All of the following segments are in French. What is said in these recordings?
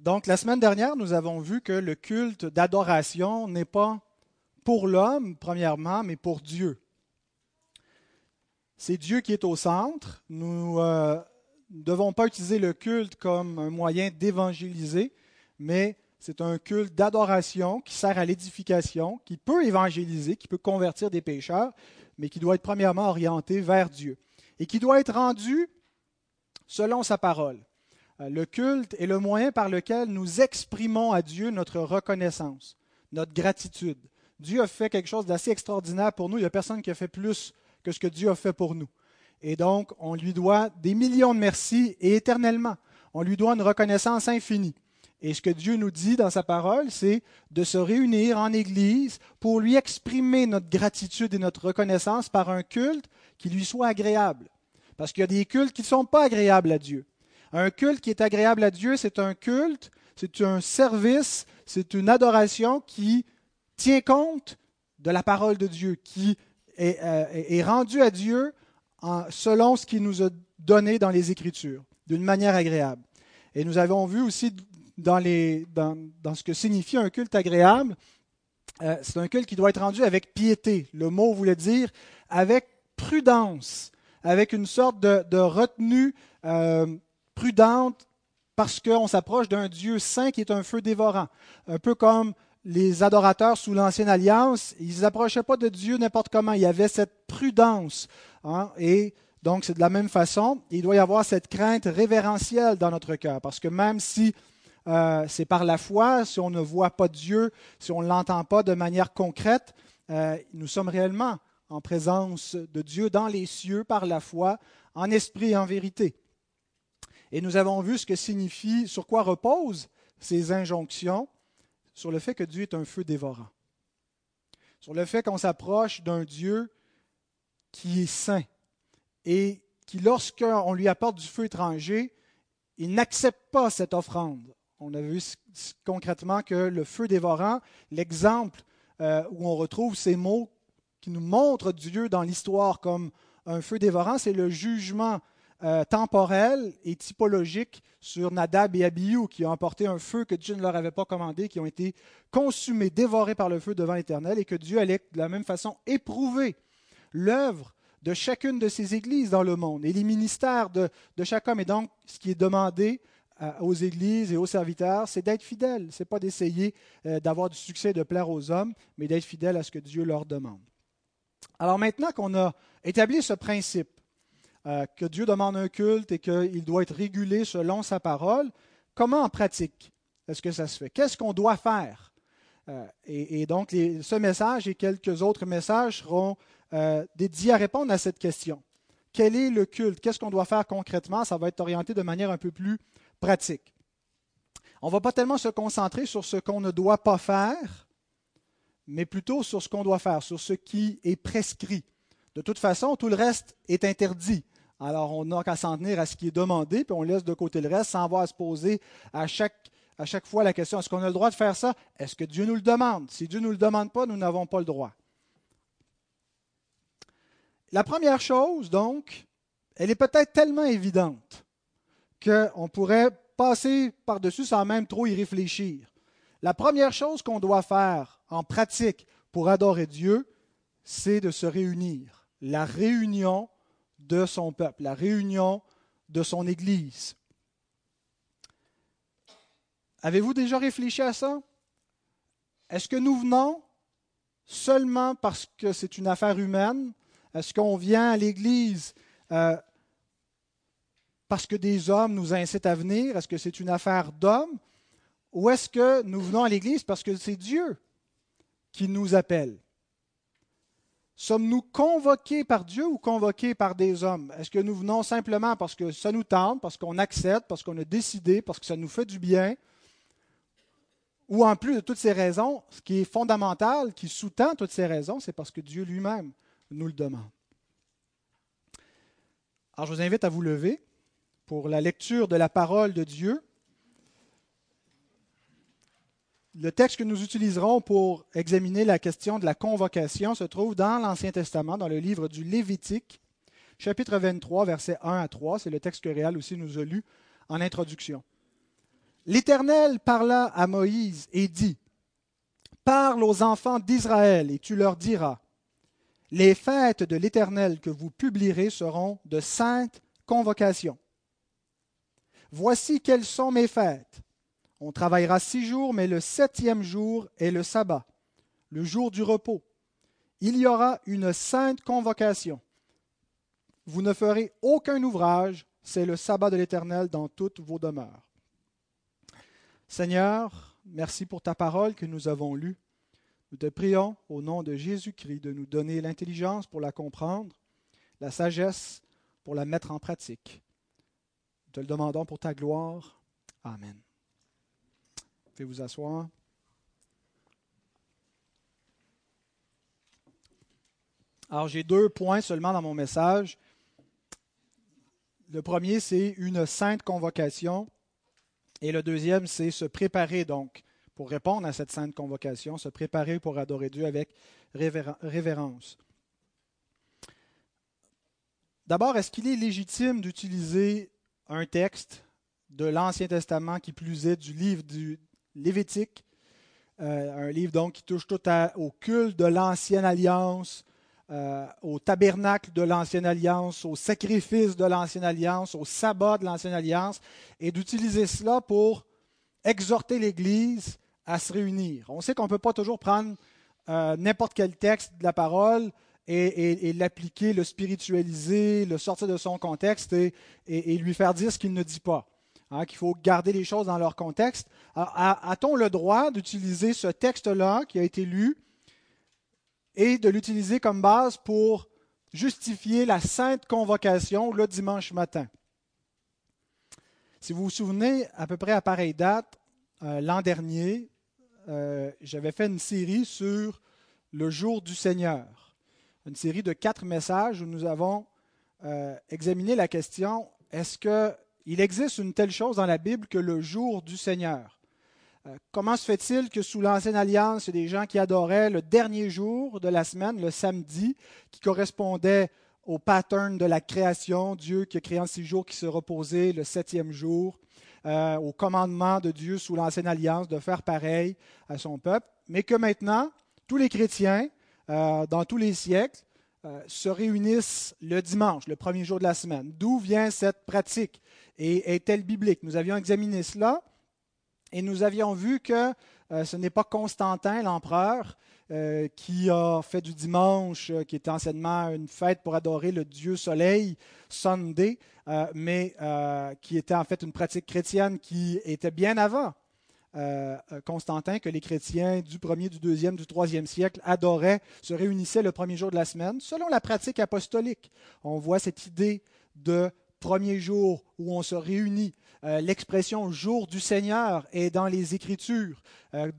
Donc, la semaine dernière, nous avons vu que le culte d'adoration n'est pas pour l'homme, premièrement, mais pour Dieu. C'est Dieu qui est au centre. Nous euh, ne devons pas utiliser le culte comme un moyen d'évangéliser, mais c'est un culte d'adoration qui sert à l'édification, qui peut évangéliser, qui peut convertir des pécheurs, mais qui doit être premièrement orienté vers Dieu et qui doit être rendu selon sa parole. Euh, le culte est le moyen par lequel nous exprimons à Dieu notre reconnaissance, notre gratitude. Dieu a fait quelque chose d'assez extraordinaire pour nous. Il n'y a personne qui a fait plus que ce que Dieu a fait pour nous. Et donc, on lui doit des millions de merci et éternellement. On lui doit une reconnaissance infinie. Et ce que Dieu nous dit dans sa parole, c'est de se réunir en Église pour lui exprimer notre gratitude et notre reconnaissance par un culte qui lui soit agréable. Parce qu'il y a des cultes qui ne sont pas agréables à Dieu. Un culte qui est agréable à Dieu, c'est un culte, c'est un service, c'est une adoration qui tient compte de la parole de Dieu, qui est, euh, rendue à Dieu selon ce qu'il nous a donné dans les Écritures, d'une manière agréable. Et nous avons vu aussi dans, ce que signifie un culte agréable, euh, c'est un culte qui doit être rendu avec piété. Le mot voulait dire avec prudence, avec une sorte de, retenue euh, prudente parce qu'on s'approche d'un Dieu saint qui est un feu dévorant. Un peu comme les adorateurs sous l'Ancienne Alliance, ils n'approchaient pas de Dieu n'importe comment. Il y avait cette prudence. Hein, et donc, c'est de la même façon. Il doit y avoir cette crainte révérentielle dans notre cœur. Parce que même si euh, c'est par la foi, si on ne voit pas Dieu, si on ne l'entend pas de manière concrète, euh, nous sommes réellement en présence de Dieu dans les cieux par la foi, en esprit et en vérité. Et nous avons vu ce que signifie, sur quoi reposent ces injonctions, sur le fait que Dieu est un feu dévorant, sur le fait qu'on s'approche d'un Dieu qui est saint et qui, lorsqu'on lui apporte du feu étranger, il n'accepte pas cette offrande. On a vu concrètement que le feu dévorant, l'exemple euh, où on retrouve ces mots qui nous montrent Dieu dans l'histoire comme un feu dévorant, c'est le jugement euh, temporel et typologique sur Nadab et Abihu, qui ont emporté un feu que Dieu ne leur avait pas commandé, qui ont été consumés, dévorés par le feu devant l'Éternel, et que Dieu allait de la même façon éprouver l'œuvre de chacune de ces églises dans le monde et les ministères de, chaque homme. Et donc, ce qui est demandé euh, aux églises et aux serviteurs, c'est d'être fidèles. Ce n'est pas d'essayer euh, d'avoir du succès, de plaire aux hommes, mais d'être fidèles à ce que Dieu leur demande. Alors maintenant qu'on a établi ce principe, euh, que Dieu demande un culte et qu'il doit être régulé selon sa parole, comment en pratique est-ce que ça se fait? Qu'est-ce qu'on doit faire? Euh, et, donc, ce message et quelques autres messages seront euh, dédiés à répondre à cette question. Quel est le culte? Qu'est-ce qu'on doit faire concrètement? Ça va être orienté de manière un peu plus pratique. On ne va pas tellement se concentrer sur ce qu'on ne doit pas faire, mais plutôt sur ce qu'on doit faire, sur ce qui est prescrit. De toute façon, tout le reste est interdit. Alors, on n'a qu'à s'en tenir à ce qui est demandé, puis on laisse de côté le reste sans avoir à se poser à chaque, à chaque fois la question est-ce qu'on a le droit de faire ça? Est-ce que Dieu nous le demande? Si Dieu ne nous le demande pas, nous n'avons pas le droit. La première chose, donc, elle est peut-être tellement évidente qu'on pourrait passer par-dessus sans même trop y réfléchir. La première chose qu'on doit faire en pratique pour adorer Dieu, c'est de se réunir. La réunion de son peuple, la réunion de son Église. Avez-vous déjà réfléchi à ça? Est-ce que nous venons seulement parce que c'est une affaire humaine? Est-ce qu'on vient à l'Église euh, parce que des hommes nous incitent à venir? Est-ce que c'est une affaire d'hommes? Ou est-ce que nous venons à l'Église parce que c'est Dieu qui nous appelle? Sommes-nous convoqués par Dieu ou convoqués par des hommes? Est-ce que nous venons simplement parce que ça nous tente, parce qu'on accepte, parce qu'on a décidé, parce que ça nous fait du bien? Ou en plus de toutes ces raisons, ce qui est fondamental, qui sous-tend toutes ces raisons, c'est parce que Dieu lui-même nous le demande. Alors je vous invite à vous lever pour la lecture de la parole de Dieu. Le texte que nous utiliserons pour examiner la question de la convocation se trouve dans l'Ancien Testament, dans le livre du Lévitique, chapitre 23, versets 1 à 3. C'est le texte que Réal aussi nous a lu en introduction. L'Éternel parla à Moïse et dit, Parle aux enfants d'Israël et tu leur diras, Les fêtes de l'Éternel que vous publierez seront de saintes convocations. Voici quelles sont mes fêtes. On travaillera six jours, mais le septième jour est le sabbat, le jour du repos. Il y aura une sainte convocation. Vous ne ferez aucun ouvrage, c'est le sabbat de l'Éternel dans toutes vos demeures. Seigneur, merci pour ta parole que nous avons lue. Nous te prions au nom de Jésus-Christ de nous donner l'intelligence pour la comprendre, la sagesse pour la mettre en pratique. Nous te le demandons pour ta gloire. Amen. Vous asseoir. Alors j'ai deux points seulement dans mon message. Le premier, c'est une sainte convocation. Et le deuxième, c'est se préparer donc pour répondre à cette sainte convocation, se préparer pour adorer Dieu avec révérence. D'abord, est-ce qu'il est légitime d'utiliser un texte de l'Ancien Testament qui plus est du livre du Lévitique, euh, un livre donc qui touche tout au culte de l'Ancienne Alliance, euh, au tabernacle de l'Ancienne Alliance, au sacrifice de l'Ancienne Alliance, au sabbat de l'Ancienne Alliance, et d'utiliser cela pour exhorter l'Église à se réunir. On sait qu'on ne peut pas toujours prendre euh, n'importe quel texte de la parole et, l'appliquer, le spiritualiser, le sortir de son contexte et, lui faire dire ce qu'il ne dit pas. Hein, qu'il faut garder les choses dans leur contexte. A-t-on le droit d'utiliser ce texte-là qui a été lu et de l'utiliser comme base pour justifier la sainte convocation le dimanche matin? Si vous vous souvenez, à peu près à pareille date, euh, l'an dernier, euh, j'avais fait une série sur le jour du Seigneur, une série de quatre messages où nous avons euh, examiné la question est-ce qu'il existe une telle chose dans la Bible que le jour du Seigneur euh, comment se fait-il que sous l'Ancienne Alliance, il y a des gens qui adoraient le dernier jour de la semaine, le samedi, qui correspondait au pattern de la création, Dieu qui a créé en six jours, qui se reposait le septième jour, euh, au commandement de Dieu sous l'Ancienne Alliance de faire pareil à son peuple, mais que maintenant, tous les chrétiens, euh, dans tous les siècles, se réunissent le dimanche, le premier jour de la semaine. D'où vient cette pratique? Et est-elle biblique? Nous avions examiné cela et nous avions vu que euh, ce n'est pas Constantin, l'empereur, euh, qui a fait du dimanche, euh, qui était anciennement une fête pour adorer le dieu soleil, Sunday, mais qui était en fait une pratique chrétienne qui était bien avant Constantin, que les chrétiens du 1er, du 2e, du 3e siècle adoraient, se réunissaient le premier jour de la semaine, selon la pratique apostolique. On voit cette idée de premier jour où on se réunit euh, l'expression jour du Seigneur est dans les Écritures. Euh,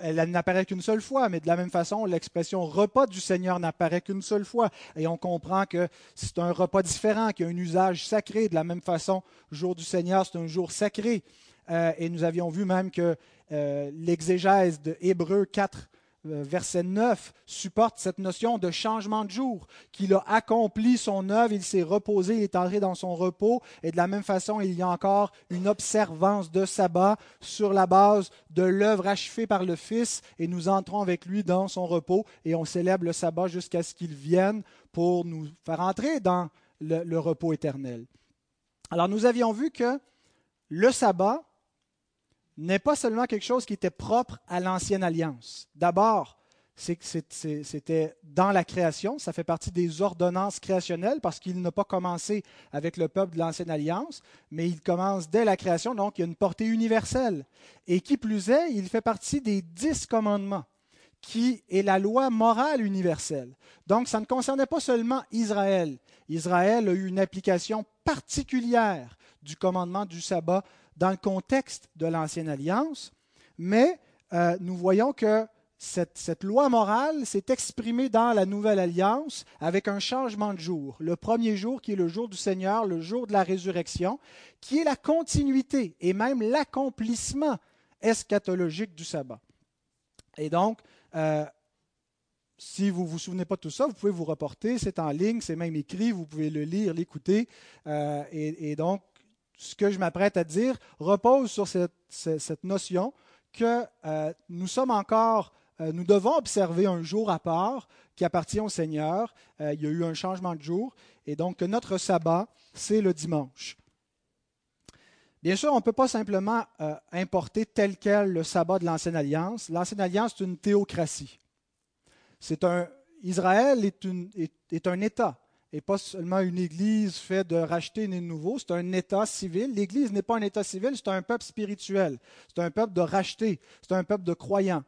elle, n'apparaît qu'une seule fois, mais de la même façon, l'expression repas du Seigneur n'apparaît qu'une seule fois. Et on comprend que c'est un repas différent, qu'il y a un usage sacré. De la même façon, jour du Seigneur, c'est un jour sacré. Euh, et nous avions vu même que l'exégèse de Hébreu 4 euh, verset 9, supporte cette notion de changement de jour, qu'il a accompli son œuvre, il s'est reposé, il est entré dans son repos, et de la même façon, il y a encore une observance de sabbat sur la base de l'œuvre achevée par le Fils, et nous entrons avec lui dans son repos, et on célèbre le sabbat jusqu'à ce qu'il vienne pour nous faire entrer dans le, le repos éternel. Alors nous avions vu que le sabbat, n'est pas seulement quelque chose qui était propre à l'ancienne alliance. D'abord, c'était dans la création, ça fait partie des ordonnances créationnelles parce qu'il n'a pas commencé avec le peuple de l'ancienne alliance, mais il commence dès la création, donc il y a une portée universelle. Et qui plus est, il fait partie des dix commandements, qui est la loi morale universelle. Donc ça ne concernait pas seulement Israël. Israël a eu une application particulière du commandement du sabbat dans le contexte de l'Ancienne Alliance, mais euh, nous voyons que cette, loi morale s'est exprimée dans la Nouvelle Alliance avec un changement de jour. Le premier jour qui est le jour du Seigneur, le jour de la résurrection, qui est la continuité et même l'accomplissement eschatologique du sabbat. Et donc, euh, si vous ne vous souvenez pas de tout ça, vous pouvez vous reporter, c'est en ligne, c'est même écrit, vous pouvez le lire, l'écouter. Euh, et, donc, ce que je m'apprête à dire repose sur cette, notion que euh, nous sommes encore, euh, nous devons observer un jour à part qui appartient au Seigneur. Euh, il y a eu un changement de jour et donc notre sabbat, c'est le dimanche. Bien sûr, on ne peut pas simplement importer tel quel le sabbat de l'Ancienne Alliance. L'Ancienne Alliance, c'est une théocratie. C'est un, Israël est, est un État et pas seulement une Église faite de racheter des nouveaux, c'est un État civil. L'Église n'est pas un État civil, c'est un peuple spirituel, c'est un peuple de racheter, c'est un peuple de croyants.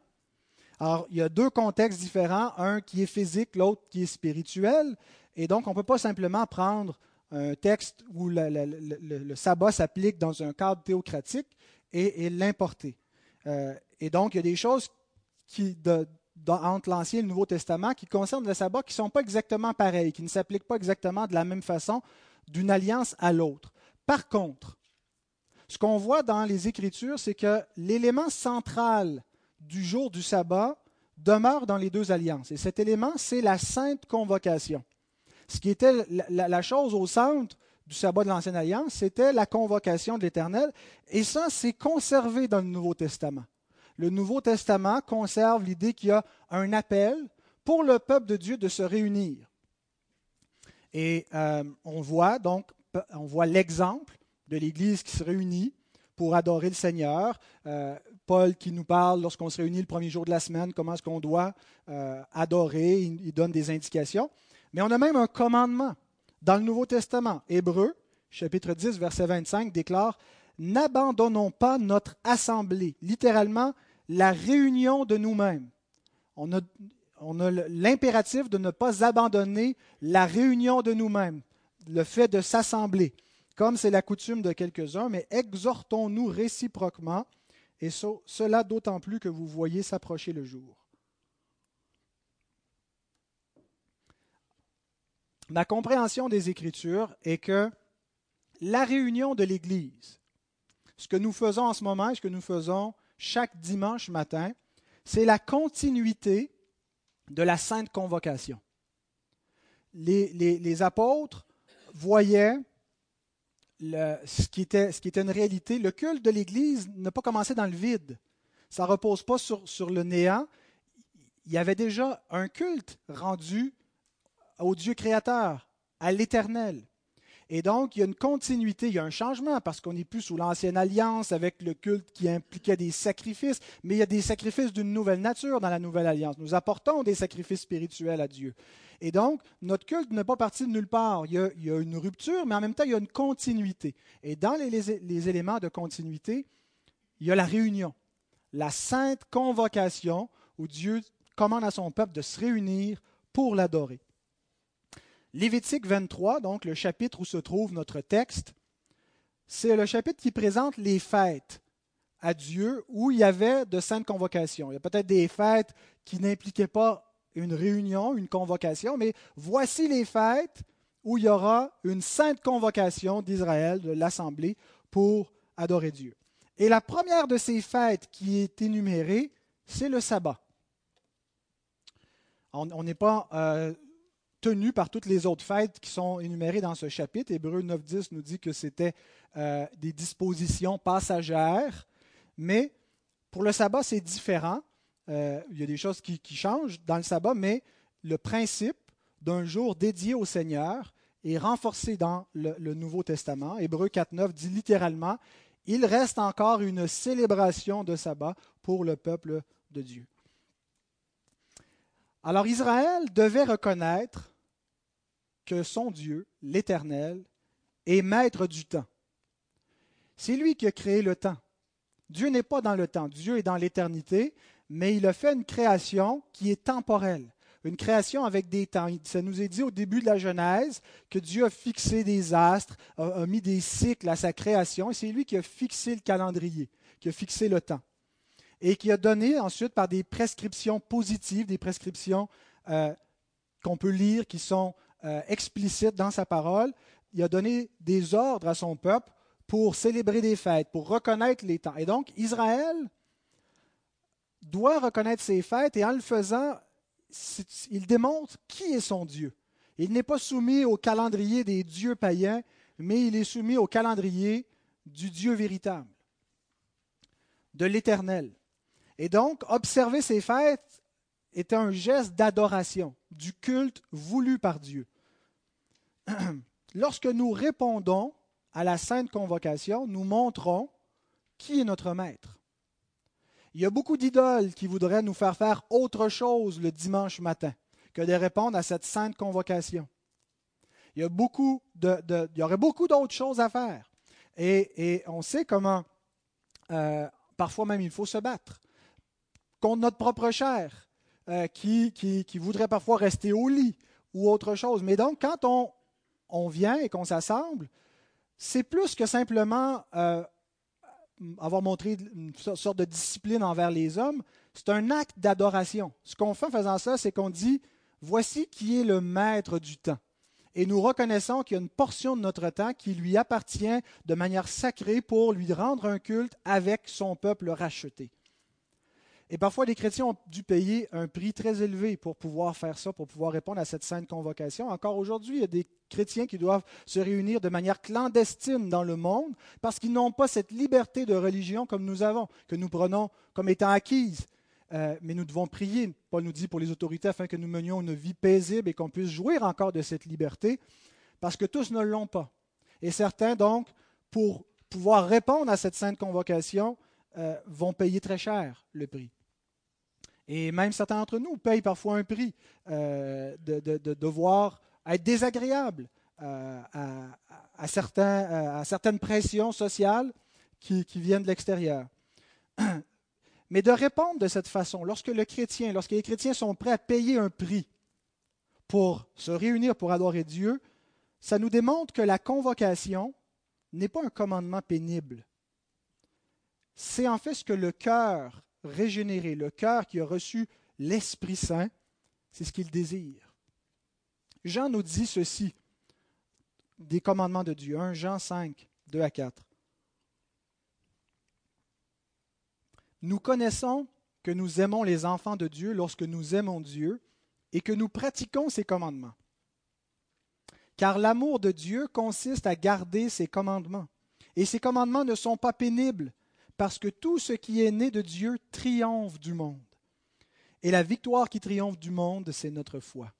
Alors, il y a deux contextes différents, un qui est physique, l'autre qui est spirituel, et donc on ne peut pas simplement prendre un texte où le, sabbat s'applique dans un cadre théocratique et, l'importer. Euh, et donc, il y a des choses qui, de, entre l'Ancien et le Nouveau Testament qui concernent le sabbat qui ne sont pas exactement pareils, qui ne s'appliquent pas exactement de la même façon d'une alliance à l'autre. Par contre, ce qu'on voit dans les Écritures, c'est que l'élément central du jour du sabbat demeure dans les deux alliances. Et cet élément, c'est la sainte convocation. Ce qui était la, la chose au centre du sabbat de l'Ancienne Alliance, c'était la convocation de l'Éternel. Et ça, c'est conservé dans le Nouveau Testament le Nouveau Testament conserve l'idée qu'il y a un appel pour le peuple de Dieu de se réunir. Et euh, on voit donc, on voit l'exemple de l'Église qui se réunit pour adorer le Seigneur. Euh, Paul qui nous parle lorsqu'on se réunit le premier jour de la semaine, comment est-ce qu'on doit euh, adorer, il, il, donne des indications. Mais on a même un commandement dans le Nouveau Testament. Hébreu, chapitre 10, verset 25, déclare N'abandonnons pas notre assemblée. Littéralement, la réunion de nous-mêmes. On a, l'impératif de ne pas abandonner la réunion de nous-mêmes, le fait de s'assembler, comme c'est la coutume de quelques-uns, mais exhortons-nous réciproquement, et cela d'autant plus que vous voyez s'approcher le jour. Ma compréhension des Écritures est que la réunion de l'Église, ce que nous faisons en ce moment et ce que nous faisons chaque dimanche matin, c'est la continuité de la sainte convocation. Les, apôtres voyaient ce, qui était, une réalité. Le culte de l'Église n'a pas commencé dans le vide. Ça ne repose pas sur le néant. Il y avait déjà un culte rendu au Dieu créateur, à l'Éternel. Et donc, il y a une continuité, il y a un changement parce qu'on n'est plus sous l'ancienne alliance avec le culte qui impliquait des sacrifices, mais il y a des sacrifices d'une nouvelle nature dans la nouvelle alliance. Nous apportons des sacrifices spirituels à Dieu. Et donc, notre culte n'est pas parti de nulle part. Il y, a, une rupture, mais en même temps, il y a une continuité. Et dans les, les éléments de continuité, il y a la réunion, la sainte convocation où Dieu commande à son peuple de se réunir pour l'adorer. Lévitique 23, donc le chapitre où se trouve notre texte, c'est le chapitre qui présente les fêtes à Dieu où il y avait de saintes convocations. Il y a peut-être des fêtes qui n'impliquaient pas une réunion, une convocation, mais voici les fêtes où il y aura une sainte convocation d'Israël, de l'Assemblée, pour adorer Dieu. Et la première de ces fêtes qui est énumérée, c'est le sabbat. On n'est pas euh, tenu par toutes les autres fêtes qui sont énumérées dans ce chapitre. Hébreu 9.10 nous dit que c'était euh, des dispositions passagères, mais pour le sabbat, c'est différent. Euh, il y a des choses qui, changent dans le sabbat, mais le principe d'un jour dédié au Seigneur est renforcé dans le, le Nouveau Testament. Hébreu 4.9 dit littéralement, il reste encore une célébration de sabbat pour le peuple de Dieu. Alors Israël devait reconnaître que son Dieu, l'Éternel, est maître du temps. C'est lui qui a créé le temps. Dieu n'est pas dans le temps, Dieu est dans l'éternité, mais il a fait une création qui est temporelle, une création avec des temps. Ça nous est dit au début de la Genèse que Dieu a fixé des astres, a, mis des cycles à sa création, et c'est lui qui a fixé le calendrier, qui a fixé le temps, et qui a donné ensuite par des prescriptions positives, des prescriptions euh, qu'on peut lire, qui sont euh, explicite dans sa parole. Il a donné des ordres à son peuple pour célébrer des fêtes, pour reconnaître les temps. Et donc, Israël doit reconnaître ses fêtes et en le faisant, il démontre qui est son Dieu. Il n'est pas soumis au calendrier des dieux païens, mais il est soumis au calendrier du Dieu véritable, de l'Éternel. Et donc, observer ces fêtes est un geste d'adoration, du culte voulu par Dieu. Lorsque nous répondons à la sainte convocation, nous montrons qui est notre maître. Il y a beaucoup d'idoles qui voudraient nous faire faire autre chose le dimanche matin que de répondre à cette sainte convocation. Il y, aurait beaucoup d'autres choses à faire. Et, on sait comment, euh, parfois même, il faut se battre contre notre propre chair, euh, qui, qui, voudrait parfois rester au lit ou autre chose. Mais donc, quand on, on vient et qu'on s'assemble, c'est plus que simplement euh, avoir montré une sorte de discipline envers les hommes, c'est un acte d'adoration. Ce qu'on fait en faisant ça, c'est qu'on dit, voici qui est le maître du temps. Et nous reconnaissons qu'il y a une portion de notre temps qui lui appartient de manière sacrée pour lui rendre un culte avec son peuple racheté. Et parfois, les chrétiens ont dû payer un prix très élevé pour pouvoir faire ça, pour pouvoir répondre à cette sainte convocation. Encore aujourd'hui, il y a des chrétiens qui doivent se réunir de manière clandestine dans le monde parce qu'ils n'ont pas cette liberté de religion comme nous avons, que nous prenons comme étant acquise. Euh, mais nous devons prier, Paul nous dit, pour les autorités afin que nous menions une vie paisible et qu'on puisse jouir encore de cette liberté, parce que tous ne l'ont pas. Et certains, donc, pour pouvoir répondre à cette sainte convocation, euh, vont payer très cher le prix. Et même certains d'entre nous payent parfois un prix euh, de, devoir être désagréable euh, à, certains, à, certaines pressions sociales qui, qui viennent de l'extérieur. Mais de répondre de cette façon, lorsque le chrétien, lorsque les chrétiens sont prêts à payer un prix pour se réunir pour adorer Dieu, ça nous démontre que la convocation n'est pas un commandement pénible, c'est en fait ce que le cœur régénéré, le cœur qui a reçu l'Esprit Saint, c'est ce qu'il désire. Jean nous dit ceci des commandements de Dieu. 1 Jean 5, 2 à 4. Nous connaissons que nous aimons les enfants de Dieu lorsque nous aimons Dieu et que nous pratiquons ses commandements. Car l'amour de Dieu consiste à garder ses commandements. Et ses commandements ne sont pas pénibles parce que tout ce qui est né de Dieu triomphe du monde. Et la victoire qui triomphe du monde, c'est notre foi.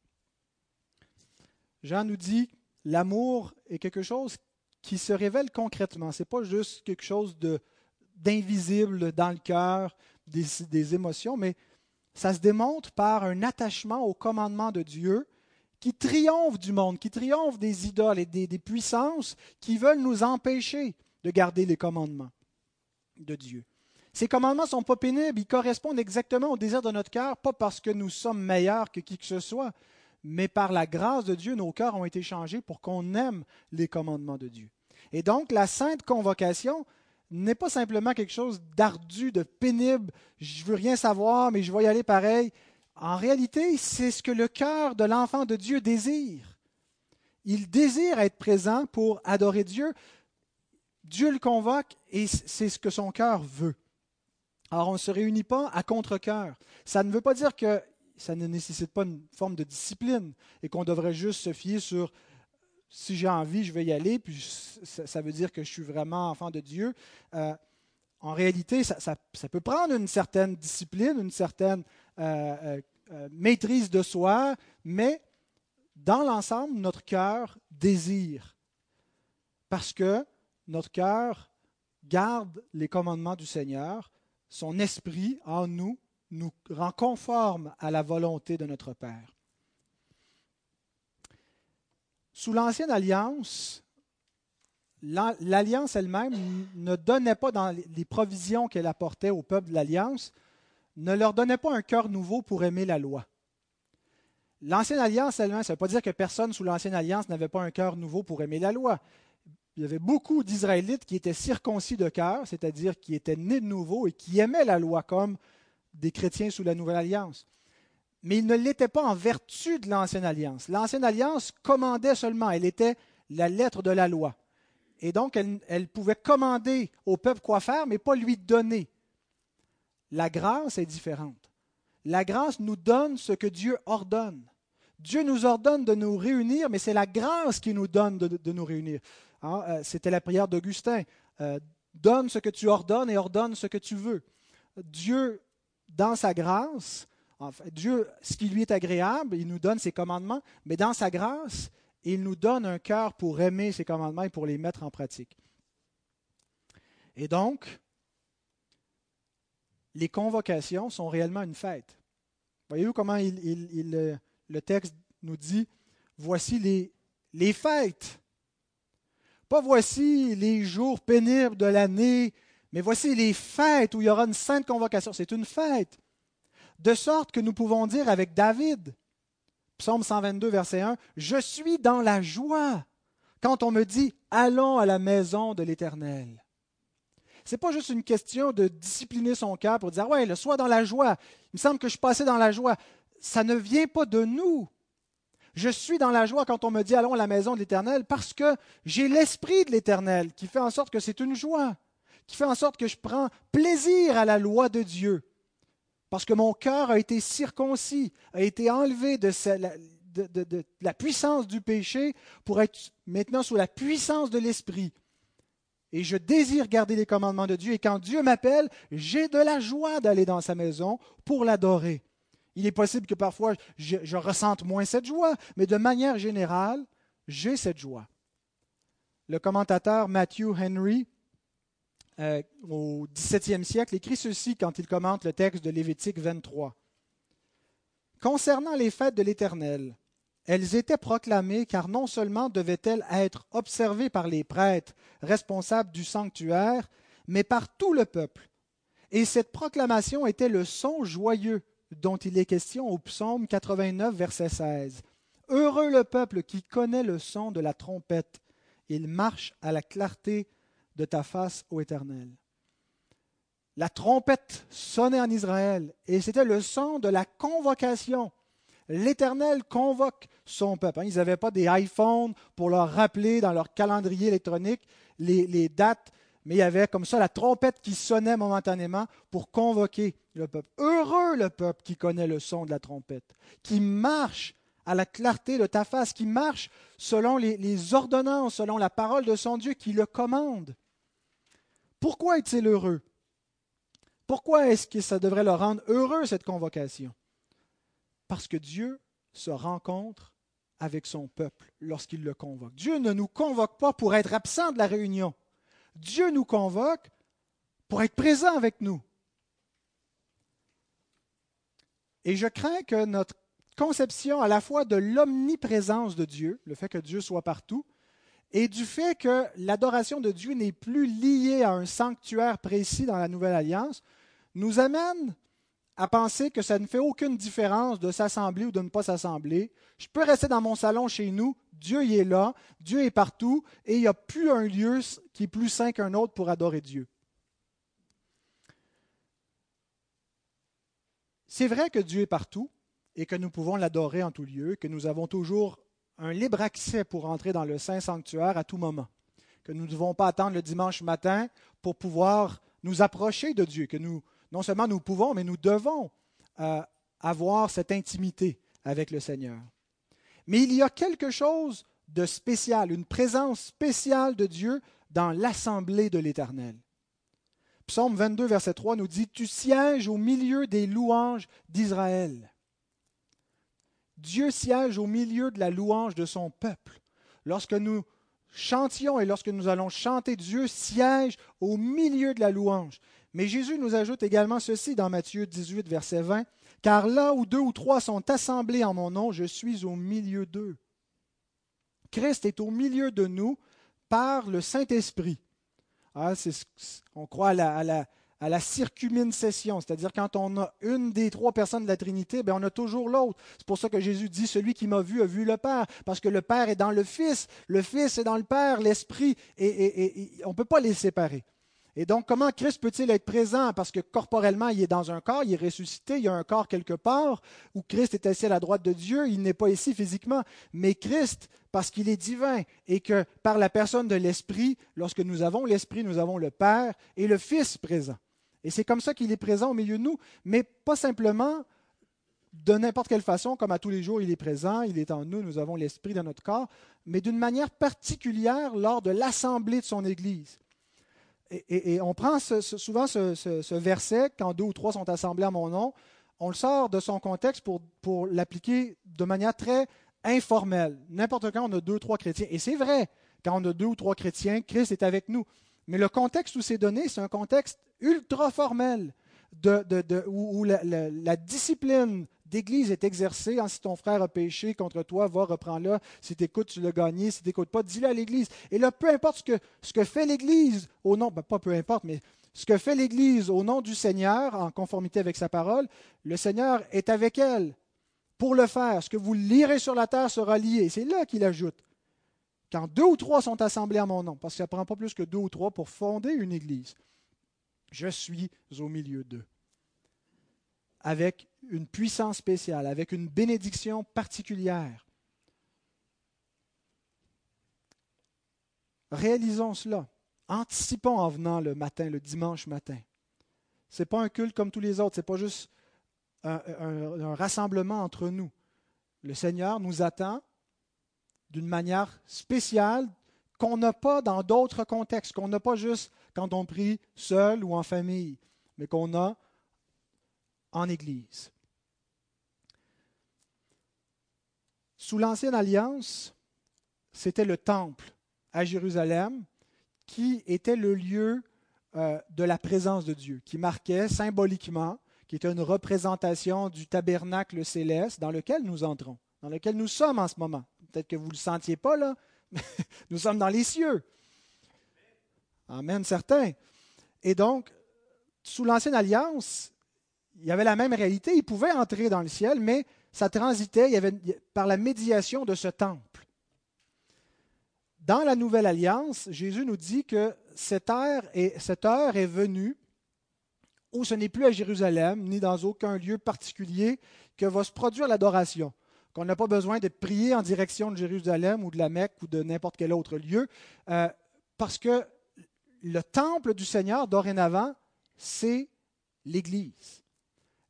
Jean nous dit, l'amour est quelque chose qui se révèle concrètement. Ce n'est pas juste quelque chose d'invisible dans le cœur, des, émotions, mais ça se démontre par un attachement au commandement de Dieu qui triomphe du monde, qui triomphe des idoles et des puissances qui veulent nous empêcher de garder les commandements de Dieu. Ces commandements sont pas pénibles, ils correspondent exactement au désir de notre cœur, pas parce que nous sommes meilleurs que qui que ce soit, mais par la grâce de Dieu, nos cœurs ont été changés pour qu'on aime les commandements de Dieu. Et donc, la sainte convocation n'est pas simplement quelque chose d'ardu, de pénible, je veux rien savoir, mais je vais y aller pareil. En réalité, c'est ce que le cœur de l'enfant de Dieu désire. Il désire être présent pour adorer Dieu. Dieu le convoque et c'est ce que son cœur veut. Alors on ne se réunit pas à contre-cœur. Ça ne veut pas dire que ça ne nécessite pas une forme de discipline et qu'on devrait juste se fier sur si j'ai envie, je vais y aller, puis ça, veut dire que je suis vraiment enfant de Dieu. Euh, en réalité, ça, peut prendre une certaine discipline, une certaine euh, euh, maîtrise de soi, mais dans l'ensemble, notre cœur désire. Parce que notre cœur garde les commandements du Seigneur, son esprit en nous nous rend conformes à la volonté de notre Père. Sous l'Ancienne Alliance, l'Alliance elle-même ne donnait pas dans les provisions qu'elle apportait au peuple de l'Alliance, ne leur donnait pas un cœur nouveau pour aimer la loi. L'Ancienne Alliance elle-même, ça ne veut pas dire que personne sous l'Ancienne Alliance n'avait pas un cœur nouveau pour aimer la loi il y avait beaucoup d'Israélites qui étaient circoncis de cœur, c'est-à-dire qui étaient nés de nouveau et qui aimaient la loi comme des chrétiens sous la Nouvelle Alliance. Mais ils ne l'étaient pas en vertu de l'Ancienne Alliance. L'Ancienne Alliance commandait seulement, elle était la lettre de la loi. Et donc, elle, pouvait commander au peuple quoi faire, mais pas lui donner. La grâce est différente. La grâce nous donne ce que Dieu ordonne. Dieu nous ordonne de nous réunir, mais c'est la grâce qui nous donne de nous réunir. Hein, euh, c'était la prière d'Augustin. euh, donne ce que tu ordonnes et ordonne ce que tu veux. Dieu, dans sa grâce, Dieu, ce qui lui est agréable, il nous donne ses commandements, mais dans sa grâce, il nous donne un cœur pour aimer ses commandements et pour les mettre en pratique. Et donc, les convocations sont réellement une fête. Voyez-vous comment il, le texte nous dit, voici les, les fêtes. Pas voici les jours pénibles de l'année, mais voici les fêtes où il y aura une sainte convocation. C'est une fête. De sorte que nous pouvons dire avec David, Psaume 122, verset 1, Je suis dans la joie quand on me dit Allons à la maison de l'Éternel. Ce n'est pas juste une question de discipliner son cœur pour dire Ouais, le soir dans la joie. Il me semble que je suis dans la joie. Ça ne vient pas de nous. Je suis dans la joie quand on me dit Allons à la maison de l'Éternel parce que j'ai l'esprit de l'Éternel qui fait en sorte que c'est une joie, qui fait en sorte que je prends plaisir à la loi de Dieu parce que mon cœur a été circoncis, a été enlevé de, la puissance du péché pour être maintenant sous la puissance de l'Esprit. Et je désire garder les commandements de Dieu. Et quand Dieu m'appelle, j'ai de la joie d'aller dans sa maison pour l'adorer. Il est possible que parfois je, ressente moins cette joie, mais de manière générale, j'ai cette joie. Le commentateur Matthew Henry euh, au XVIIe siècle, écrit ceci quand il commente le texte de Lévitique 23. Concernant les fêtes de l'Éternel, elles étaient proclamées car non seulement devaient-elles être observées par les prêtres responsables du sanctuaire, mais par tout le peuple. Et cette proclamation était le son joyeux dont il est question au psaume 89, verset 16. Heureux le peuple qui connaît le son de la trompette. Il marche à la clarté de ta face, ô Éternel. La trompette sonnait en Israël et c'était le son de la convocation. L'Éternel convoque son peuple. Ils n'avaient pas des iPhones pour leur rappeler dans leur calendrier électronique les, les, dates, mais il y avait comme ça la trompette qui sonnait momentanément pour convoquer le peuple. Heureux le peuple qui connaît le son de la trompette, qui marche à la clarté de ta face, qui marche selon les, ordonnances, selon la parole de son Dieu, qui le commande. Pourquoi est-il heureux? Pourquoi est-ce que ça devrait le rendre heureux, cette convocation? Parce que Dieu se rencontre avec son peuple lorsqu'il le convoque. Dieu ne nous convoque pas pour être absent de la réunion. Dieu nous convoque pour être présent avec nous. Et je crains que notre conception à la fois de l'omniprésence de Dieu, le fait que Dieu soit partout, et du fait que l'adoration de Dieu n'est plus liée à un sanctuaire précis dans la Nouvelle Alliance, nous amène à penser que ça ne fait aucune différence de s'assembler ou de ne pas s'assembler. Je peux rester dans mon salon chez nous, Dieu y est là, Dieu est partout, et il n'y a plus un lieu qui est plus saint qu'un autre pour adorer Dieu. C'est vrai que Dieu est partout et que nous pouvons l'adorer en tout lieu, que nous avons toujours un libre accès pour entrer dans le Saint Sanctuaire à tout moment, que nous ne devons pas attendre le dimanche matin pour pouvoir nous approcher de Dieu, que nous, non seulement nous pouvons, mais nous devons euh, avoir cette intimité avec le Seigneur. Mais il y a quelque chose de spécial, une présence spéciale de Dieu dans l'assemblée de l'Éternel. Psaume 22, verset 3 nous dit, Tu sièges au milieu des louanges d'Israël. Dieu siège au milieu de la louange de son peuple. Lorsque nous chantions et lorsque nous allons chanter, Dieu siège au milieu de la louange. Mais Jésus nous ajoute également ceci dans Matthieu 18, verset 20, Car là où deux ou trois sont assemblés en mon nom, je suis au milieu d'eux. Christ est au milieu de nous par le Saint-Esprit. Ah, on croit à la, à la c'est-à-dire quand on a une des trois personnes de la Trinité, bien, on a toujours l'autre. C'est pour ça que Jésus dit, celui qui m'a vu a vu le Père, parce que le Père est dans le Fils, le Fils est dans le Père, l'Esprit, et, on ne peut pas les séparer. Et donc, comment Christ peut-il être présent? Parce que corporellement, il est dans un corps, il est ressuscité, il y a un corps quelque part, où Christ est assis à la droite de Dieu, il n'est pas ici physiquement, mais Christ, parce qu'il est divin, et que par la personne de l'Esprit, lorsque nous avons l'Esprit, nous avons le Père et le Fils présent. Et c'est comme ça qu'il est présent au milieu de nous, mais pas simplement de n'importe quelle façon, comme à tous les jours, il est présent, il est en nous, nous avons l'Esprit dans notre corps, mais d'une manière particulière lors de l'assemblée de son Église. Et, on prend souvent ce, verset, quand deux ou trois sont assemblés à mon nom, on le sort de son contexte pour, l'appliquer de manière très informelle. N'importe quand on a deux ou trois chrétiens. Et c'est vrai, quand on a deux ou trois chrétiens, Christ est avec nous. Mais le contexte où c'est donné, c'est un contexte ultra formel, où, la, discipline d'Église est exercée. Hein, si ton frère a péché contre toi, va, reprends-le. Si tu écoutes, tu l'as gagné. Si tu n'écoutes pas, dis-le à l'Église. Et là, peu importe ce que, ce que fait l'Église, au nom, ben, pas peu importe, mais ce que fait l'Église au nom du Seigneur, en conformité avec sa parole, le Seigneur est avec elle pour le faire. Ce que vous lirez sur la terre sera lié. C'est là qu'il ajoute. Quand deux ou trois sont assemblés à mon nom, parce que ça ne prend pas plus que deux ou trois pour fonder une Église, je suis au milieu d'eux. Avec une puissance spéciale, avec une bénédiction particulière. Réalisons cela. Anticipons en venant le matin, le dimanche matin. Ce n'est pas un culte comme tous les autres, ce n'est pas juste un, rassemblement entre nous. Le Seigneur nous attend d'une manière spéciale qu'on n'a pas dans d'autres contextes, qu'on n'a pas juste quand on prie seul ou en famille, mais qu'on a en Église. Sous l'Ancienne Alliance, c'était le temple à Jérusalem qui était le lieu euh, de la présence de Dieu, qui marquait symboliquement, qui était une représentation du tabernacle céleste dans lequel nous entrons, dans lequel nous sommes en ce moment. Peut-être que vous ne le sentiez pas là, mais nous sommes dans les cieux. Amen, certain. Et donc, sous l'Ancienne Alliance, il y avait la même réalité. Il pouvait entrer dans le ciel, mais ça transitait il y avait, par la médiation de ce temple. Dans la Nouvelle Alliance, Jésus nous dit que cette heure est, venue où ce n'est plus à Jérusalem, ni dans aucun lieu particulier, que va se produire l'adoration. Qu'on n'a pas besoin de prier en direction de Jérusalem ou de la Mecque ou de n'importe quel autre lieu, euh, parce que le temple du Seigneur, dorénavant, c'est l'Église,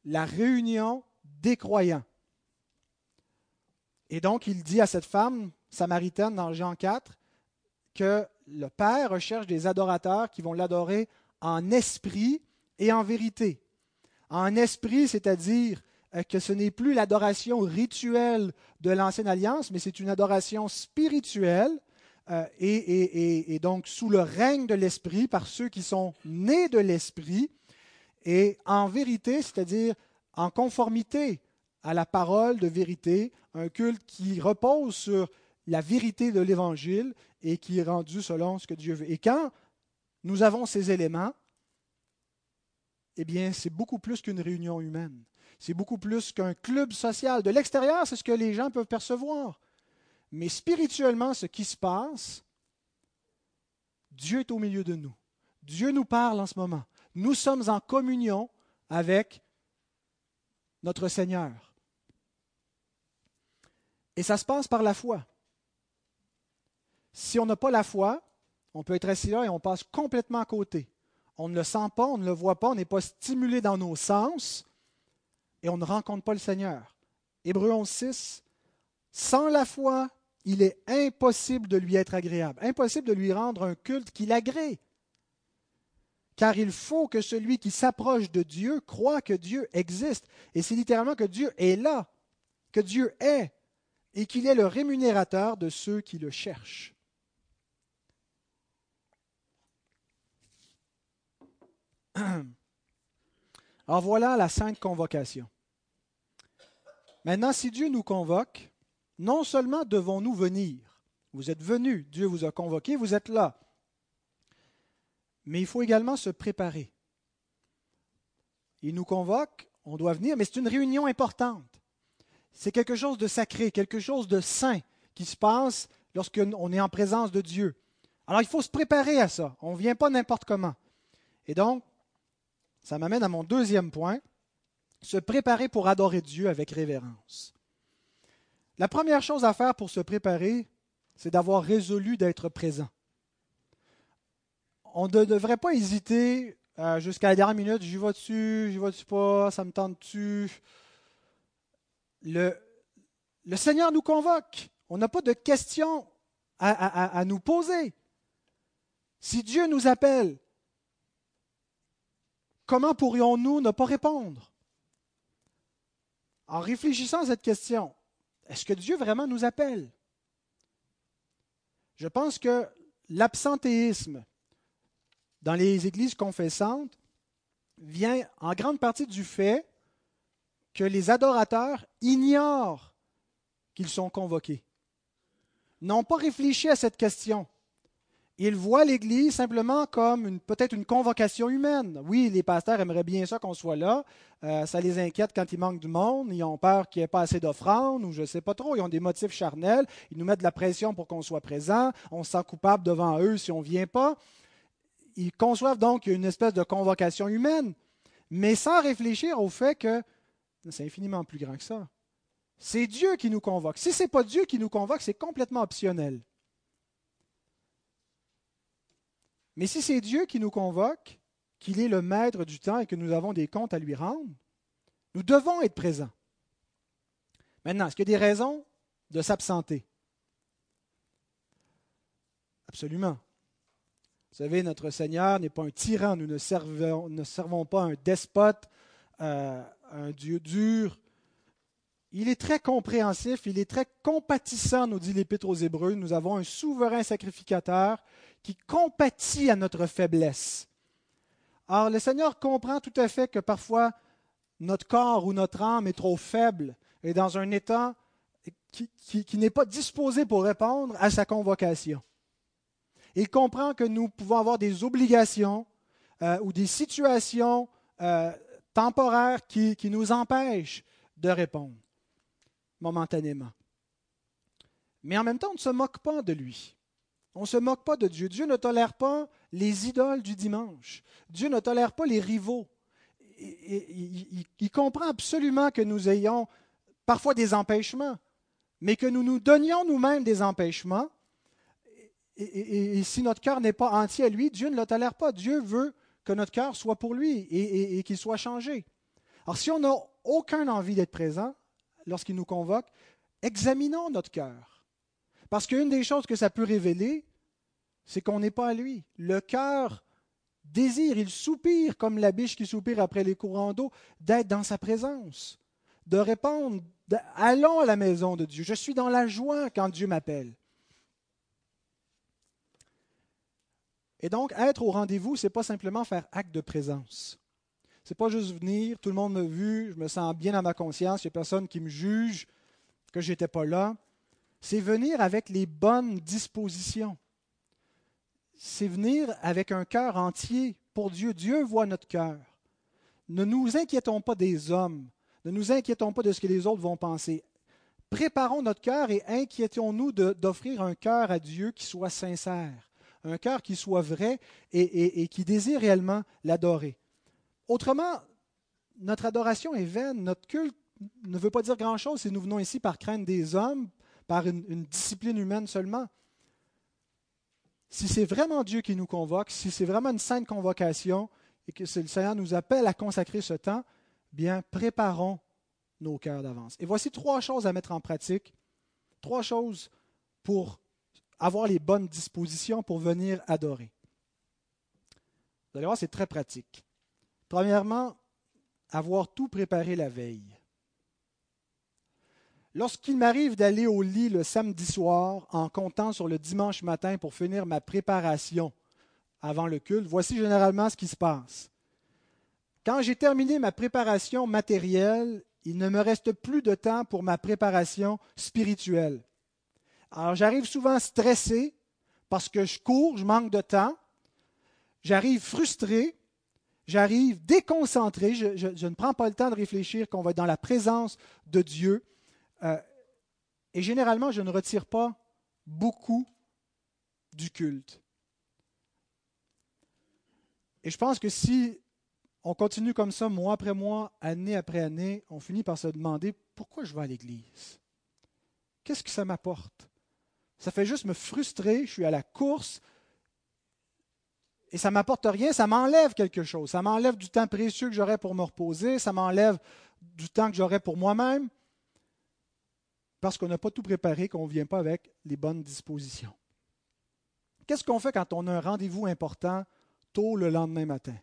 la réunion des croyants. Et donc, il dit à cette femme samaritaine dans Jean 4 que le Père recherche des adorateurs qui vont l'adorer en esprit et en vérité. En esprit, c'est-à-dire euh, que ce n'est plus l'adoration rituelle de l'ancienne alliance, mais c'est une adoration spirituelle euh, et, donc sous le règne de l'Esprit par ceux qui sont nés de l'Esprit et en vérité, c'est-à-dire en conformité à la parole de vérité, un culte qui repose sur la vérité de l'Évangile et qui est rendu selon ce que Dieu veut. Et quand nous avons ces éléments, eh bien, c'est beaucoup plus qu'une réunion humaine. C'est beaucoup plus qu'un club social. De l'extérieur, c'est ce que les gens peuvent percevoir. Mais spirituellement, ce qui se passe, Dieu est au milieu de nous. Dieu nous parle en ce moment. Nous sommes en communion avec notre Seigneur. Et ça se passe par la foi. Si on n'a pas la foi, on peut être assis là et on passe complètement à côté. On ne le sent pas, on ne le voit pas, on n'est pas stimulé dans nos sens et on ne rencontre pas le Seigneur. Hébreu 11.6, sans la foi, il est impossible de lui être agréable, impossible de lui rendre un culte qu'il agrée. Car il faut que celui qui s'approche de Dieu croit que Dieu existe. Et c'est littéralement que Dieu est là, que Dieu est, et qu'il est le rémunérateur de ceux qui le cherchent. Alors voilà la sainte convocation. Maintenant, si Dieu nous convoque, non seulement devons-nous venir, vous êtes venus, Dieu vous a convoqué, vous êtes là, mais il faut également se préparer. Il nous convoque, on doit venir, mais c'est une réunion importante. C'est quelque chose de sacré, quelque chose de saint qui se passe lorsqu'on est en présence de Dieu. Alors il faut se préparer à ça. On ne vient pas n'importe comment. Et donc, ça m'amène à mon deuxième point, se préparer pour adorer Dieu avec révérence. La première chose à faire pour se préparer, c'est d'avoir résolu d'être présent. On ne devrait pas hésiter euh, jusqu'à la dernière minute, j'y vais dessus, j'y vais dessus pas, ça me tente dessus. Le, Seigneur nous convoque. On n'a pas de questions à nous poser. Si Dieu nous appelle, comment pourrions-nous ne pas répondre? En réfléchissant à cette question, est-ce que Dieu vraiment nous appelle? Je pense que l'absentéisme dans les églises confessantes vient en grande partie du fait que les adorateurs ignorent qu'ils sont convoqués, n'ont pas réfléchi à cette question. Ils voient l'Église simplement comme peut-être une convocation humaine. Oui, les pasteurs aimeraient bien ça qu'on soit là. Euh, ça les inquiète quand il manque du monde. Ils ont peur qu'il n'y ait pas assez d'offrandes ou je ne sais pas trop. Ils ont des motifs charnels. Ils nous mettent de la pression pour qu'on soit présent. On se sent coupable devant eux si on ne vient pas. Ils conçoivent donc une espèce de convocation humaine, mais sans réfléchir au fait que c'est infiniment plus grand que ça. C'est Dieu qui nous convoque. Si ce n'est pas Dieu qui nous convoque, c'est complètement optionnel. Mais si c'est Dieu qui nous convoque, qu'il est le maître du temps et que nous avons des comptes à lui rendre, nous devons être présents. Maintenant, est-ce qu'il y a des raisons de s'absenter? Absolument. Vous savez, notre Seigneur n'est pas un tyran, nous ne servons, pas un despote, euh, un Dieu dur. Il est très compréhensif, il est très compatissant, nous dit l'Épître aux Hébreux. Nous avons un souverain sacrificateur qui compatit à notre faiblesse. Or, le Seigneur comprend tout à fait que parfois notre corps ou notre âme est trop faible et dans un état qui, n'est pas disposé pour répondre à sa convocation. Il comprend que nous pouvons avoir des obligations euh, ou des situations euh, temporaires qui, nous empêchent de répondre momentanément. Mais en même temps, on ne se moque pas de lui. On ne se moque pas de Dieu. Dieu ne tolère pas les idoles du dimanche. Dieu ne tolère pas les rivaux. Il, il, comprend absolument que nous ayons parfois des empêchements, mais que nous nous donnions nous-mêmes des empêchements et, si notre cœur n'est pas entier à lui, Dieu ne le tolère pas. Dieu veut que notre cœur soit pour lui et, qu'il soit changé. Alors si on n'a aucune envie d'être présent lorsqu'il nous convoque, examinons notre cœur. Parce qu'une des choses que ça peut révéler, c'est qu'on n'est pas à lui. Le cœur désire, il soupire comme la biche qui soupire après les courants d'eau, d'être dans sa présence, de répondre, allons à la maison de Dieu. Je suis dans la joie quand Dieu m'appelle. Et donc, être au rendez-vous, ce n'est pas simplement faire acte de présence. Ce n'est pas juste venir, tout le monde m'a vu, je me sens bien dans ma conscience, il n'y a personne qui me juge que je n'étais pas là. C'est venir avec les bonnes dispositions. C'est venir avec un cœur entier pour Dieu. Dieu voit notre cœur. Ne nous inquiétons pas des hommes. Ne nous inquiétons pas de ce que les autres vont penser. Préparons notre cœur et inquiétons-nous d'offrir un cœur à Dieu qui soit sincère un cœur qui soit vrai et, qui désire réellement l'adorer. Autrement, notre adoration est vaine, notre culte ne veut pas dire grand-chose si nous venons ici par crainte des hommes, par une, discipline humaine seulement. Si c'est vraiment Dieu qui nous convoque, si c'est vraiment une sainte convocation et que le Seigneur nous appelle à consacrer ce temps, bien, préparons nos cœurs d'avance. Et voici trois choses à mettre en pratique, trois choses pour avoir les bonnes dispositions pour venir adorer. Vous allez voir, c'est très pratique. Premièrement, avoir tout préparé la veille. Lorsqu'il m'arrive d'aller au lit le samedi soir en comptant sur le dimanche matin pour finir ma préparation avant le culte, voici généralement ce qui se passe. Quand j'ai terminé ma préparation matérielle, il ne me reste plus de temps pour ma préparation spirituelle. Alors j'arrive souvent stressé parce que je cours, je manque de temps. J'arrive frustré, j'arrive déconcentré, je, ne prends pas le temps de réfléchir qu'on va être dans la présence de Dieu. Euh, et généralement, je ne retire pas beaucoup du culte. Et je pense que si on continue comme ça, mois après mois, année après année, on finit par se demander pourquoi je vais à l'Église? Qu'est-ce que ça m'apporte? Ça fait juste me frustrer, je suis à la course et ça ne m'apporte rien, ça m'enlève quelque chose. Ça m'enlève du temps précieux que j'aurais pour me reposer, ça m'enlève du temps que j'aurais pour moi-même parce qu'on n'a pas tout préparé, qu'on ne vient pas avec les bonnes dispositions. Qu'est-ce qu'on fait quand on a un rendez-vous important tôt le lendemain matin?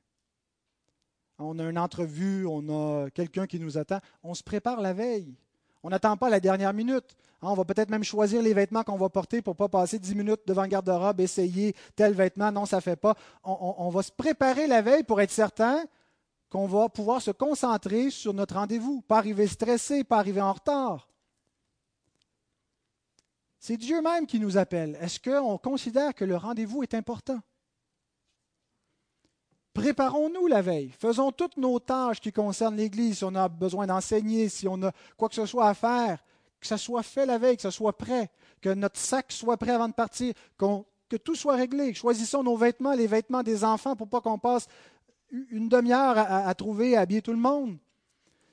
on a une entrevue, on a quelqu'un qui nous attend, on se prépare la veille. On n'attend pas la dernière minute. Hein, on va peut-être même choisir les vêtements qu'on va porter pour ne pas passer dix minutes devant garde-robe, essayer tel vêtement. Non, ça ne fait pas. On, va se préparer la veille pour être certain qu'on va pouvoir se concentrer sur notre rendez-vous, pas arriver stressé, pas arriver en retard. C'est Dieu même qui nous appelle. Est-ce qu'on considère que le rendez-vous est important? Préparons-nous la veille. Faisons toutes nos tâches qui concernent l'Église. Si on a besoin d'enseigner, si on a quoi que ce soit à faire, que ça soit fait la veille, que ça soit prêt, que notre sac soit prêt avant de partir, que tout soit réglé. Choisissons nos vêtements, les vêtements des enfants, pour pas qu'on passe une demi-heure à, trouver, à habiller tout le monde.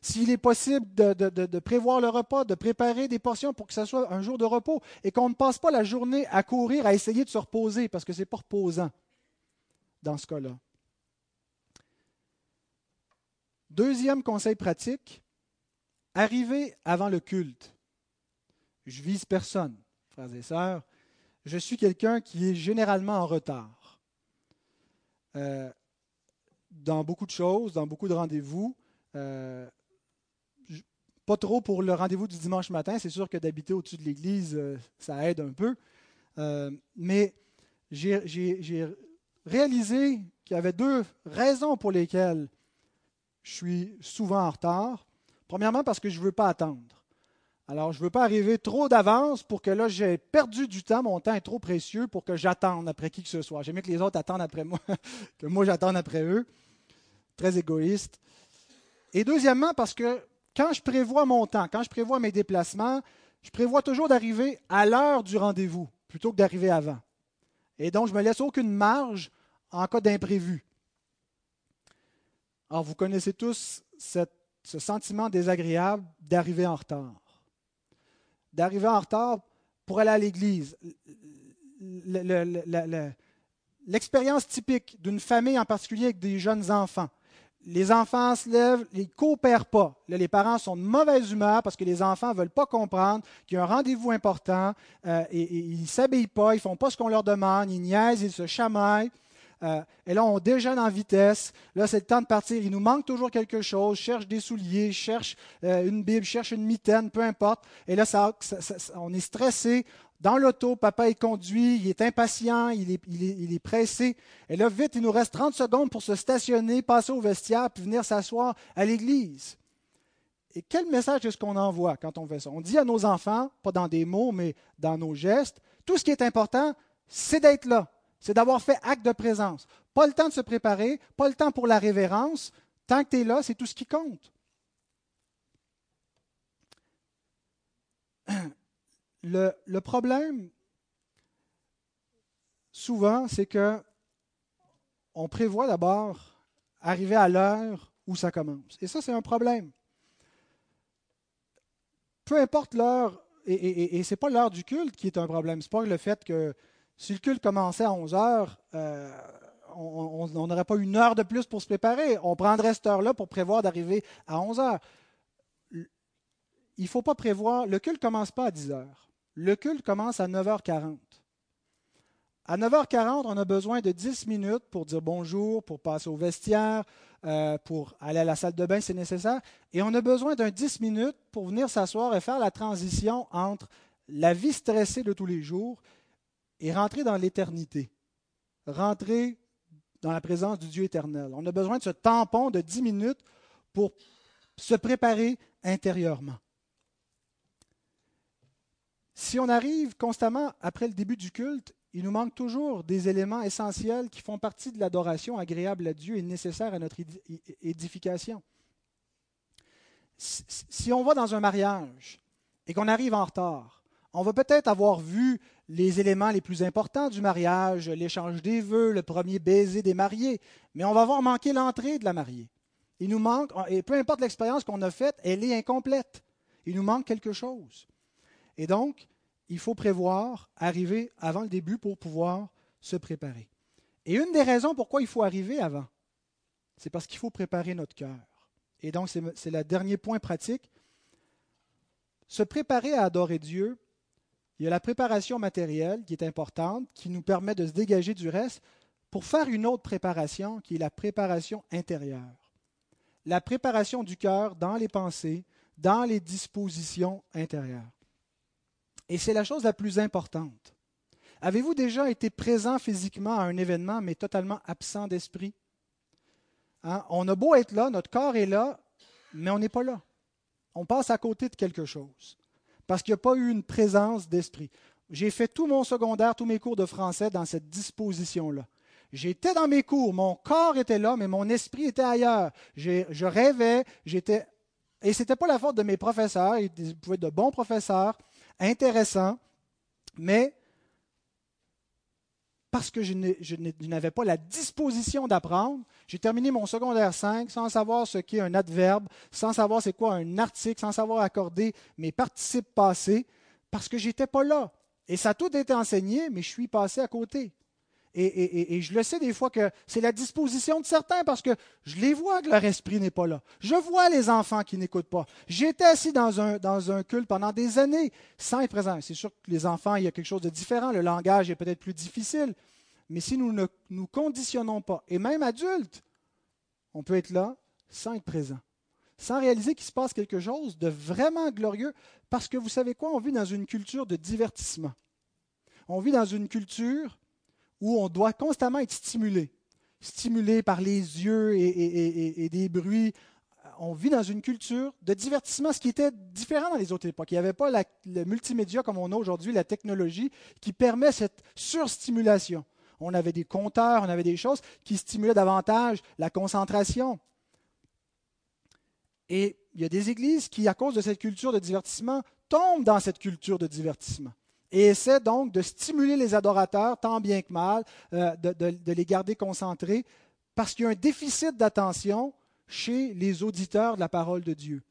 S'il est possible de, de, prévoir le repas, de préparer des portions pour que ce soit un jour de repos et qu'on ne passe pas la journée à courir, à essayer de se reposer, parce que ce n'est pas reposant dans ce cas-là. Deuxième conseil pratique, arriver avant le culte. Je vise personne, frères et sœurs. Je suis quelqu'un qui est généralement en retard. Euh, dans beaucoup de choses, dans beaucoup de rendez-vous. Euh, pas trop pour le rendez-vous du dimanche matin. C'est sûr que d'habiter au-dessus de l'église, euh, ça aide un peu. mais j'ai réalisé qu'il y avait deux raisons pour lesquelles je suis souvent en retard. Premièrement, parce que je ne veux pas attendre. Alors, je ne veux pas arriver trop d'avance pour que là, j'ai perdu du temps. Mon temps est trop précieux pour que j'attende après qui que ce soit. J'aime mieux que les autres attendent après moi que moi j'attende après eux. Très égoïste. Et deuxièmement, parce que quand je prévois mon temps, quand je prévois mes déplacements, je prévois toujours d'arriver à l'heure du rendez-vous plutôt que d'arriver avant. Et donc, je ne me laisse aucune marge en cas d'imprévu. Alors, vous connaissez tous ce sentiment désagréable d'arriver en retard. D'arriver en retard pour aller à l'église. L'expérience typique d'une famille en particulier avec des jeunes enfants. Les enfants se lèvent, ils ne coopèrent pas. les parents sont de mauvaise humeur parce que les enfants ne veulent pas comprendre qu'il y a un rendez-vous important euh, et, ils ne s'habillent pas, ils ne font pas ce qu'on leur demande, ils niaisent, ils se chamaillent. Euh, et là, on déjeune en vitesse. Là, c'est le temps de partir. Il nous manque toujours quelque chose. Cherche des souliers, cherche euh, une Bible, cherche une mitaine, peu importe. Et là, on est stressé. Dans l'auto, papa est conduit, il est impatient, il est, il, est, pressé. Et là, vite, il nous reste 30 secondes pour se stationner, passer au vestiaire, puis venir s'asseoir à l'église. Et quel message est-ce qu'on envoie quand on fait ça? On dit à nos enfants, pas dans des mots, mais dans nos gestes, tout ce qui est important, c'est d'être là c'est d'avoir fait acte de présence. Pas le temps de se préparer, pas le temps pour la révérence. Tant que tu es là, c'est tout ce qui compte. Le, problème, souvent, c'est que on prévoit d'abord arriver à l'heure où ça commence. Et ça, c'est un problème. Peu importe l'heure, et, et, ce n'est pas l'heure du culte qui est un problème, ce n'est pas le fait que si le culte commençait à 11 heures, euh, on n'aurait pas une heure de plus pour se préparer. On prendrait cette heure-là pour prévoir d'arriver à 11 heures. Il ne faut pas prévoir. Le culte ne commence pas à 10 heures. Le culte commence à 9h40. À 9h40, on a besoin de 10 minutes pour dire bonjour, pour passer au vestiaire, euh, pour aller à la salle de bain si nécessaire. Et on a besoin d'un 10 minutes pour venir s'asseoir et faire la transition entre la vie stressée de tous les jours et rentrer dans l'éternité, rentrer dans la présence du Dieu éternel. On a besoin de ce tampon de dix minutes pour se préparer intérieurement. Si on arrive constamment après le début du culte, il nous manque toujours des éléments essentiels qui font partie de l'adoration agréable à Dieu et nécessaire à notre édification. Si on va dans un mariage et qu'on arrive en retard, on va peut-être avoir vu les éléments les plus importants du mariage, l'échange des vœux, le premier baiser des mariés, mais on va avoir manqué l'entrée de la mariée. Il nous manque, et peu importe l'expérience qu'on a faite, elle est incomplète. Il nous manque quelque chose. Et donc, il faut prévoir, arriver avant le début pour pouvoir se préparer. Et une des raisons pourquoi il faut arriver avant, c'est parce qu'il faut préparer notre cœur. Et donc, c'est le dernier point pratique. Se préparer à adorer Dieu, il y a la préparation matérielle qui est importante, qui nous permet de se dégager du reste pour faire une autre préparation qui est la préparation intérieure. la préparation du cœur dans les pensées, dans les dispositions intérieures. Et c'est la chose la plus importante. Avez-vous déjà été présent physiquement à un événement, mais totalement absent d'esprit? Hein? On a beau être là, notre corps est là, mais on n'est pas là. On passe à côté de quelque chose, parce qu'il n'y a pas eu une présence d'esprit. J'ai fait tout mon secondaire, tous mes cours de français dans cette disposition-là. J'étais dans mes cours, mon corps était là, mais mon esprit était ailleurs. Je rêvais, j'étais. Et ce n'était pas la faute de mes professeurs, ils pouvaient être de bons professeurs, intéressants, mais parce que je n'avais pas la disposition d'apprendre, j'ai terminé mon secondaire 5 sans savoir ce qu'est un adverbe, sans savoir c'est quoi un article, sans savoir accorder mes participes passés, parce que j'étais pas là. Et ça a tout été enseigné, mais je suis passé à côté. Et, je le sais des fois que c'est la disposition de certains parce que je les vois que leur esprit n'est pas là. Je vois les enfants qui n'écoutent pas. J'étais assis dans un, dans un culte pendant des années sans être présent. C'est sûr que les enfants, il y a quelque chose de différent. Le langage est peut-être plus difficile. Mais si nous ne nous conditionnons pas, et même adultes, on peut être là sans être présent, sans réaliser qu'il se passe quelque chose de vraiment glorieux. Parce que vous savez quoi, on vit dans une culture de divertissement. On vit dans une culture où on doit constamment être stimulé, stimulé par les yeux et, des bruits. On vit dans une culture de divertissement, ce qui était différent dans les autres époques. Il n'y avait pas le multimédia comme on a aujourd'hui, la technologie, qui permet cette surstimulation. On avait des compteurs, on avait des choses qui stimulaient davantage la concentration. Et il y a des églises qui, à cause de cette culture de divertissement, tombent dans cette culture de divertissement et essaie donc de stimuler les adorateurs, tant bien que mal, euh, de, les garder concentrés, parce qu'il y a un déficit d'attention chez les auditeurs de la parole de Dieu.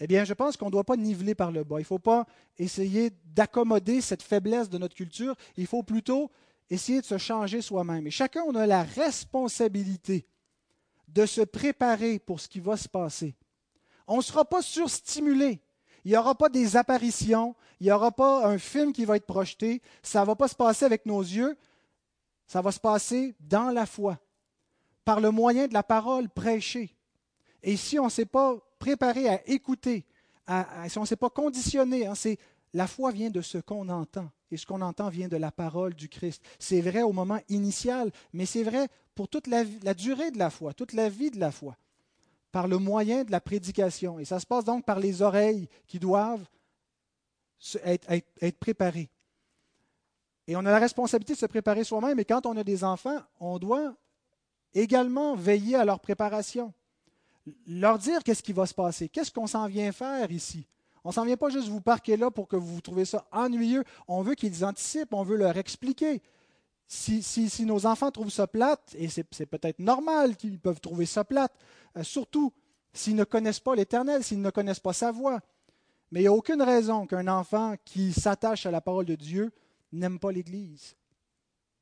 Eh bien, je pense qu'on ne doit pas niveler par le bas. Il ne faut pas essayer d'accommoder cette faiblesse de notre culture. Il faut plutôt essayer de se changer soi-même. Et chacun, on a la responsabilité de se préparer pour ce qui va se passer. On ne sera pas surstimulé. Il n'y aura pas des apparitions, il n'y aura pas un film qui va être projeté, ça ne va pas se passer avec nos yeux, ça va se passer dans la foi, par le moyen de la parole prêchée. Et si on ne s'est pas préparé à écouter, si on ne s'est pas conditionné, hein, c'est la foi vient de ce qu'on entend, et ce qu'on entend vient de la parole du Christ. C'est vrai au moment initial, mais c'est vrai pour toute la durée de la foi, toute la vie de la foi par le moyen de la prédication. Et ça se passe donc par les oreilles qui doivent être, préparées. Et on a la responsabilité de se préparer soi-même, et quand on a des enfants, on doit également veiller à leur préparation. Leur dire qu'est-ce qui va se passer, qu'est-ce qu'on s'en vient faire ici. On ne s'en vient pas juste vous parquer là pour que vous trouvez ça ennuyeux. On veut qu'ils anticipent, on veut leur expliquer. Si, nos enfants trouvent ça plate, et c'est peut-être normal qu'ils peuvent trouver ça plate, euh, surtout s'ils ne connaissent pas l'Éternel, s'ils ne connaissent pas sa voix. Mais il n'y a aucune raison qu'un enfant qui s'attache à la parole de Dieu n'aime pas l'Église.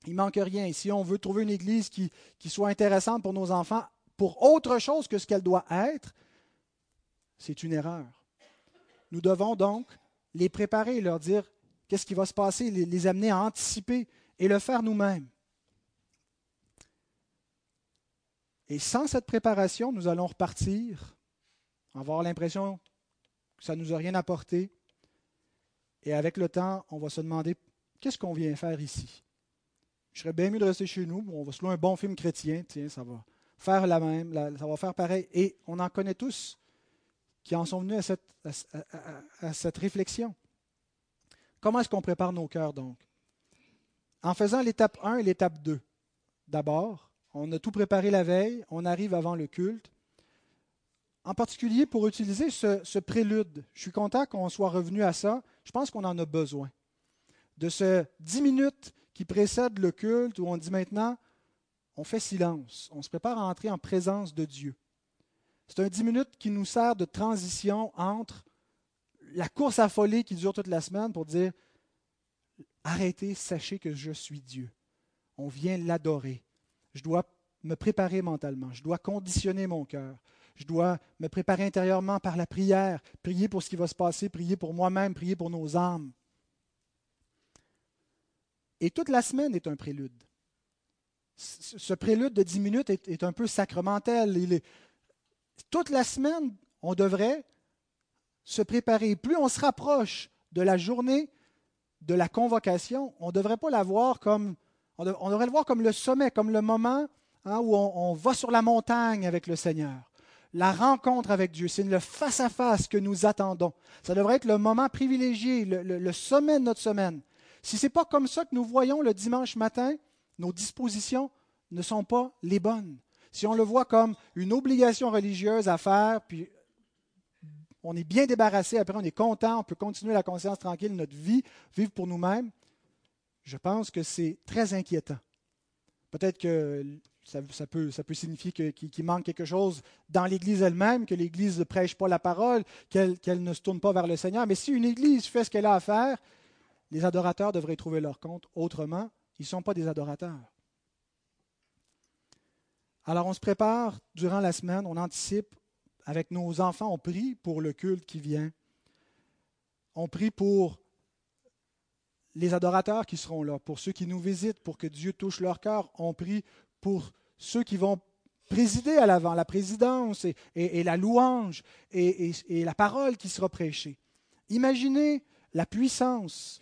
Il manque rien. Si on veut trouver une Église qui soit intéressante pour nos enfants, pour autre chose que ce qu'elle doit être, c'est une erreur. Nous devons donc les préparer, leur dire qu'est-ce qui va se passer, les amener à anticiper et le faire nous-mêmes. Et sans cette préparation, nous allons repartir, avoir l'impression que ça ne nous a rien apporté. Et avec le temps, on va se demander qu'est-ce qu'on vient faire ici? Je serais bien mieux de rester chez nous. On va se louer un bon film chrétien. Tiens, ça va faire la même, ça va faire pareil. Et on en connaît tous qui en sont venus à cette, à cette réflexion. Comment est-ce qu'on prépare nos cœurs donc? En faisant l'étape 1 et l'étape 2. D'abord, on a tout préparé la veille, on arrive avant le culte. En particulier pour utiliser ce, prélude. Je suis content qu'on soit revenu à ça. Je pense qu'on en a besoin. De ce dix minutes qui précèdent le culte où on dit maintenant, on fait silence, on se prépare à entrer en présence de Dieu. C'est un dix minutes qui nous sert de transition entre la course à folie qui dure toute la semaine pour dire arrêtez, sachez que je suis Dieu. On vient l'adorer. Je dois me préparer mentalement. Je dois conditionner mon cœur. Je dois me préparer intérieurement par la prière, prier pour ce qui va se passer, prier pour moi-même, prier pour nos âmes. Et toute la semaine est un prélude. Ce prélude de dix minutes est, un peu sacramentel. toute la semaine, on devrait se préparer. Plus on se rapproche de la journée de la convocation, on ne devrait pas la voir comme, on, devrait le voir comme le sommet, comme le moment hein, où on, va sur la montagne avec le Seigneur. La rencontre avec Dieu, c'est le face-à-face que nous attendons. Ça devrait être le moment privilégié, le, le sommet de notre semaine. Si ce n'est pas comme ça que nous voyons le dimanche matin, nos dispositions ne sont pas les bonnes. Si on le voit comme une obligation religieuse à faire, puis on est bien débarrassé, après on est content, on peut continuer la conscience tranquille, notre vie, vivre pour nous-mêmes, je pense que c'est très inquiétant. Peut-être que ça, peut, signifier qu'il manque quelque chose dans l'Église elle-même, que l'Église ne prêche pas la parole, qu'elle ne se tourne pas vers le Seigneur. Mais si une Église fait ce qu'elle a à faire, les adorateurs devraient trouver leur compte. Autrement, ils ne sont pas des adorateurs. Alors on se prépare durant la semaine, on anticipe, avec nos enfants, on prie pour le culte qui vient. On prie pour les adorateurs qui seront là, pour ceux qui nous visitent, pour que Dieu touche leur cœur. On prie pour ceux qui vont présider à l'avant, la présidence et, la louange et, et la parole qui sera prêchée. Imaginez la puissance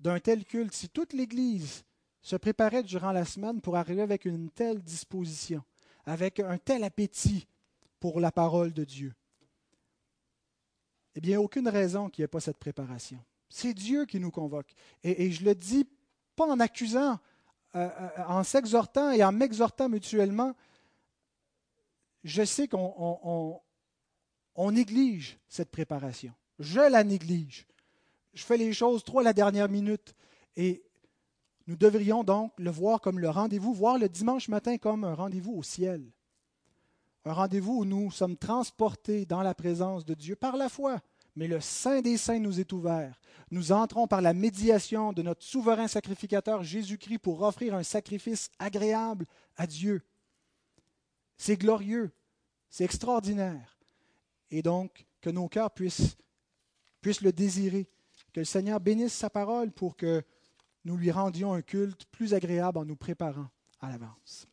d'un tel culte si toute l'Église se préparait durant la semaine pour arriver avec une telle disposition, avec un tel appétit pour la parole de Dieu. Eh bien, aucune raison qu'il n'y ait pas cette préparation. C'est Dieu qui nous convoque. Et, je le dis pas en accusant, euh, euh, en s'exhortant et en m'exhortant mutuellement. Je sais qu'on on néglige cette préparation. Je la néglige. Je fais les choses trop à la dernière minute. Et nous devrions donc le voir comme le rendez-vous, voir le dimanche matin comme un rendez-vous au ciel. Un rendez-vous où nous sommes transportés dans la présence de Dieu par la foi. Mais le Saint des Saints nous est ouvert. Nous entrons par la médiation de notre souverain sacrificateur Jésus-Christ pour offrir un sacrifice agréable à Dieu. C'est glorieux, c'est extraordinaire. Et donc, que nos cœurs puissent, puissent le désirer. Que le Seigneur bénisse sa parole pour que nous lui rendions un culte plus agréable en nous préparant à l'avance.